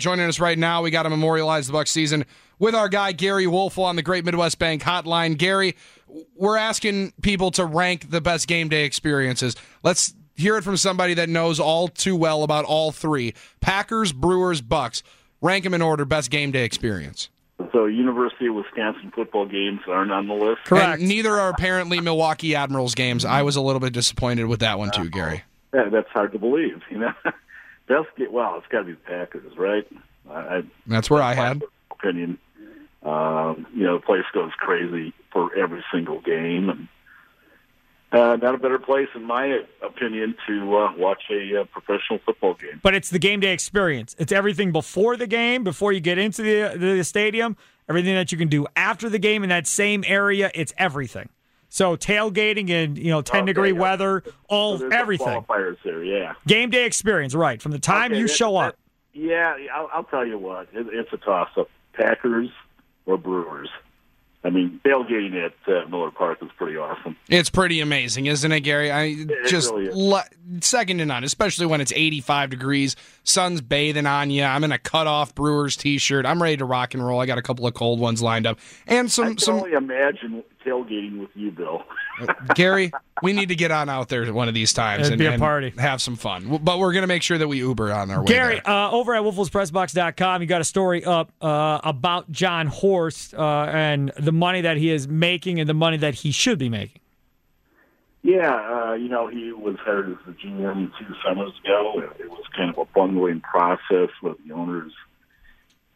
Joining us right now, we got to memorialize the Bucks season with our guy Gary Woelfel on the Great Midwest Bank Hotline. Gary, we're asking people to rank the best game day experiences. Let's hear it from somebody that knows all too well about all three: Packers, Brewers, Bucks. Rank them in order. Best game day experience. So, University of Wisconsin football games aren't on the list. And neither are apparently Milwaukee Admirals games. I was a little bit disappointed with that one too, Gary. Yeah, that's hard to believe. You know, best get well. It's got to be the Packers, right? I, I, That's where I had. opinion. Um, you know, the place goes crazy for every single game, and uh, not a better place, in my opinion, to uh, watch a uh, professional football game. But it's the game day experience. It's everything before the game, before you get into the the stadium, everything that you can do after the game in that same area. It's everything. So tailgating in you know ten Okay, degree yeah. weather, all So there's everything. qualifiers there, yeah. Game day experience, right? From the time Okay, you that- show that- up. Yeah, I'll, I'll tell you what. It, it's a toss-up: Packers or Brewers. I mean, tailgating at uh, Miller Park is pretty awesome. It's pretty amazing, isn't it, Gary? I just really is. le- second to none, especially when it's 85 degrees, sun's bathing on you. I'm in a cut-off Brewers t-shirt. I'm ready to rock and roll. I got a couple of cold ones lined up, and I some can some only imagine tailgating with you, Bill. Gary. We need to get on out there one of these times It'd and, be a and party. have some fun. But we're gonna make sure that we Uber on our way Gary, there. uh, over at WoelfelsPressBox.com, you got a story up uh, about Jon Horst uh, and the money that he is making and the money that he should be making. Yeah, uh, you know, he was hired as the GM two summers ago. It was kind of a bungling process with the owners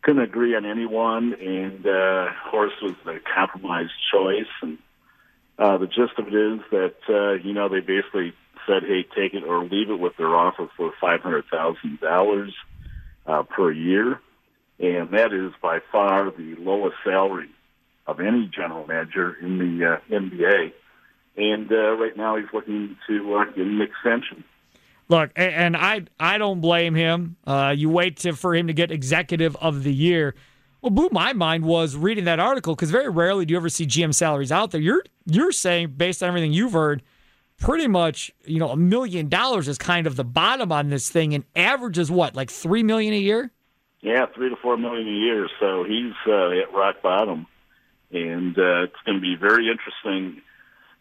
couldn't agree on anyone, and uh, Horst was the compromise choice. And uh, the gist of it is that uh, you know they basically said, "Hey, take it or leave it," with their offer for five hundred thousand dollars uh, per year, and that is by far the lowest salary of any general manager in the uh, NBA and uh, right now he's looking to uh, get an extension. Look, and I I don't blame him. Uh, you wait to, for him to get executive of the year. What blew my mind was reading that article because very rarely do you ever see GM salaries out there. You're you're saying based on everything you've heard, pretty much you know a million dollars is kind of the bottom on this thing, and average is what like three million a year. Yeah, three to four million a year. So he's uh, at rock bottom, and uh, it's going to be very interesting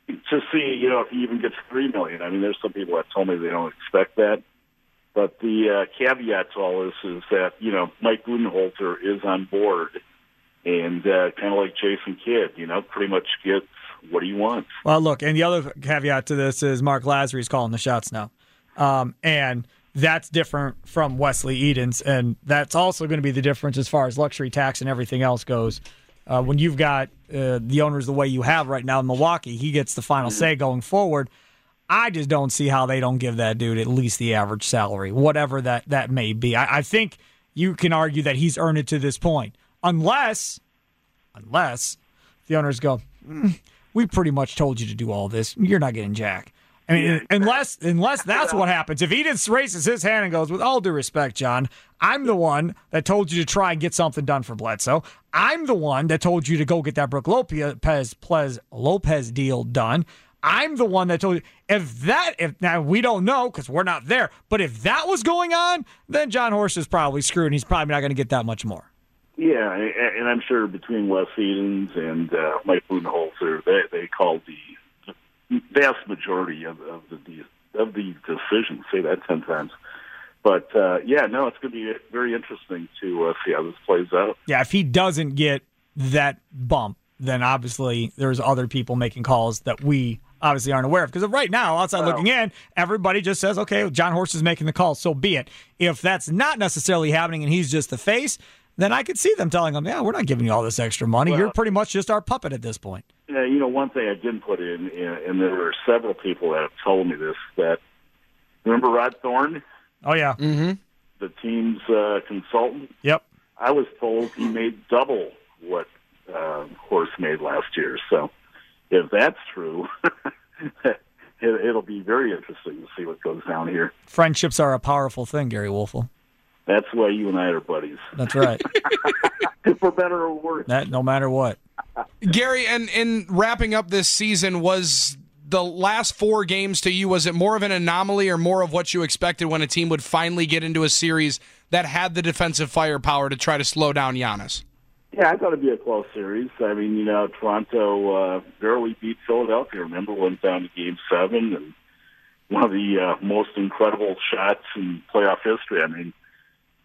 to see. You know, if he even gets three million. I mean, there's some people that told me they don't expect that. But the uh, caveat to all this is that you know Mike Budenholzer is on board, and uh, kind of like Jason Kidd, you know, pretty much gets what he wants. Well, look, and the other caveat to this is Marc Lasry's calling the shots now, um, and that's different from Wesley Edens, and that's also going to be the difference as far as luxury tax and everything else goes. Uh, when you've got uh, the owners the way you have right now in Milwaukee, he gets the final say going forward. I just don't see how they don't give that dude at least the average salary, whatever that that may be. I, I think you can argue that he's earned it to this point, unless, unless the owners go, "Mm, we pretty much told you to do all this. You're not getting jack. I mean, unless unless that's what happens. If Edens raises his hand and goes, with all due respect, Jon, I'm the one that told you to try and get something done for Bledsoe. I'm the one that told you to go get that Brook Lopez Plez, Lopez deal done. I'm the one that told you if that if now we don't know because we're not there, but if that was going on, then Jon Horst is probably screwed and he's probably not going to get that much more. Yeah, and and I'm sure between Wes Edens and uh, Mike Budenholzer, they they called the vast majority of, of the of the decisions. Say that ten times, but uh, yeah, no, it's going to be very interesting to uh, see how this plays out. Yeah, if he doesn't get that bump, then obviously there's other people making calls that we obviously aren't aware of. Because right now, outside looking in, everybody just says, okay, Jon Horst is making the call, so be it. If that's not necessarily happening and he's just the face, then I could see them telling them, yeah, we're not giving you all this extra money. You're pretty much just our puppet at this point. Yeah, you know, one thing I didn't put in, in, and there were several people that have told me this. That remember Rod Thorn, Oh, yeah. Mm-hmm. the team's uh, consultant. Yep. I was told he made double what uh, Horst made last year. So if that's true, it, it'll be very interesting to see what goes down here. Friendships are a powerful thing, Gary Woelfel. That's why you and I are buddies, That's right. for better or worse. that no matter what. Gary, and in wrapping up this season, was the last four games to you, was it more of an anomaly or more of what you expected when a team would finally get into a series that had the defensive firepower to try to slow down Giannis? Yeah, I thought it'd be a close series. I mean, you know, Toronto uh, barely beat Philadelphia. Remember, went down to Game Seven, and one of the uh, most incredible shots in playoff history. I mean,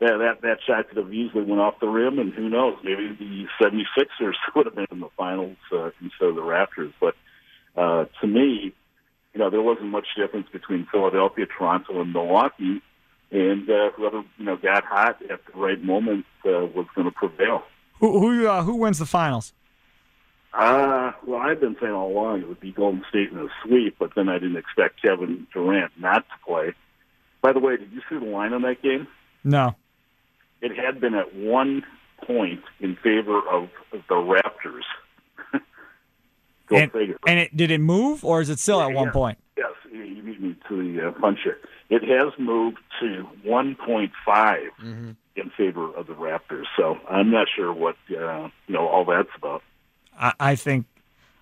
that that that shot could have easily went off the rim, and who knows, maybe the 76ers would have been in the finals uh, instead of the Raptors. But uh, to me, you know, there wasn't much difference between Philadelphia, Toronto, and Milwaukee, and uh, whoever you know got hot at the right moment uh, was going to prevail. Who who uh, who wins the finals? Uh, well, I've been saying all along it would be Golden State in a sweep, but then I didn't expect Kevin Durant not to play. By the way, did you see the line on that game? No. It had been at one point in favor of the Raptors. Go and, figure. and it did it move or is it still at one Yeah. point? Yes, you you beat me to the uh, punch it. It has moved to 1.5 Mm-hmm. in favor of the Raptors. So I'm not sure what uh, you know all that's about. I, I think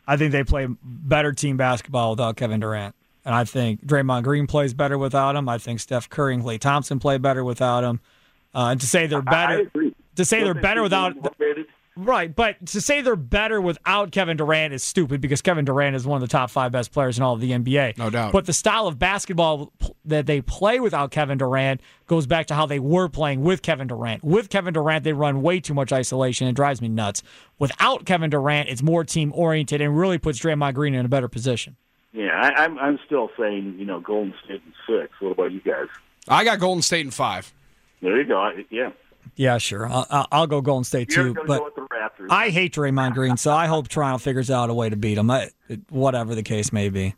I think they play better team basketball without Kevin Durant. And I think Draymond Green plays better without him. I think Steph Curry and Klay Thompson play better without him. Uh, and to say they're I, I better, agree. to say they're better without? Right, but to say they're better without Kevin Durant is stupid because Kevin Durant is one of the top five best players in all of the NBA. No doubt. But the style of basketball that they play without Kevin Durant goes back to how they were playing with Kevin Durant. With Kevin Durant, they run way too much isolation. It drives me nuts. Without Kevin Durant, it's more team oriented and really puts Draymond Green in a better position. Yeah, I, I'm I'm still saying you know Golden State in six. What about you guys? I got Golden State in five. There you go. I, yeah, Yeah, sure. I'll, I'll- I'll go Golden State you're too. But go with the I hate Draymond Green, so I hope Toronto figures out a way to beat him, I, whatever the case may be.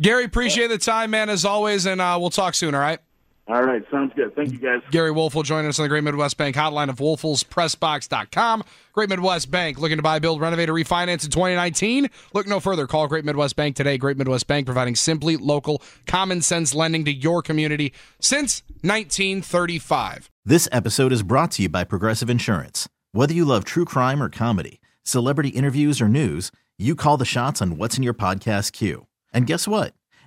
Gary, appreciate the time, man, as always, and uh, we'll talk soon, all right? All right, sounds good. Thank you guys. Gary Woelfel joining us on the Great Midwest Bank hotline of WoelfelsPressbox.com. Great Midwest Bank looking to buy, build, renovate, or refinance in 2019. Look no further. Call Great Midwest Bank today. Great Midwest Bank providing simply local, common sense lending to your community since 1935. This episode is brought to you by Progressive Insurance. Whether you love true crime or comedy, celebrity interviews or news, you call the shots on what's in your podcast queue. And guess what?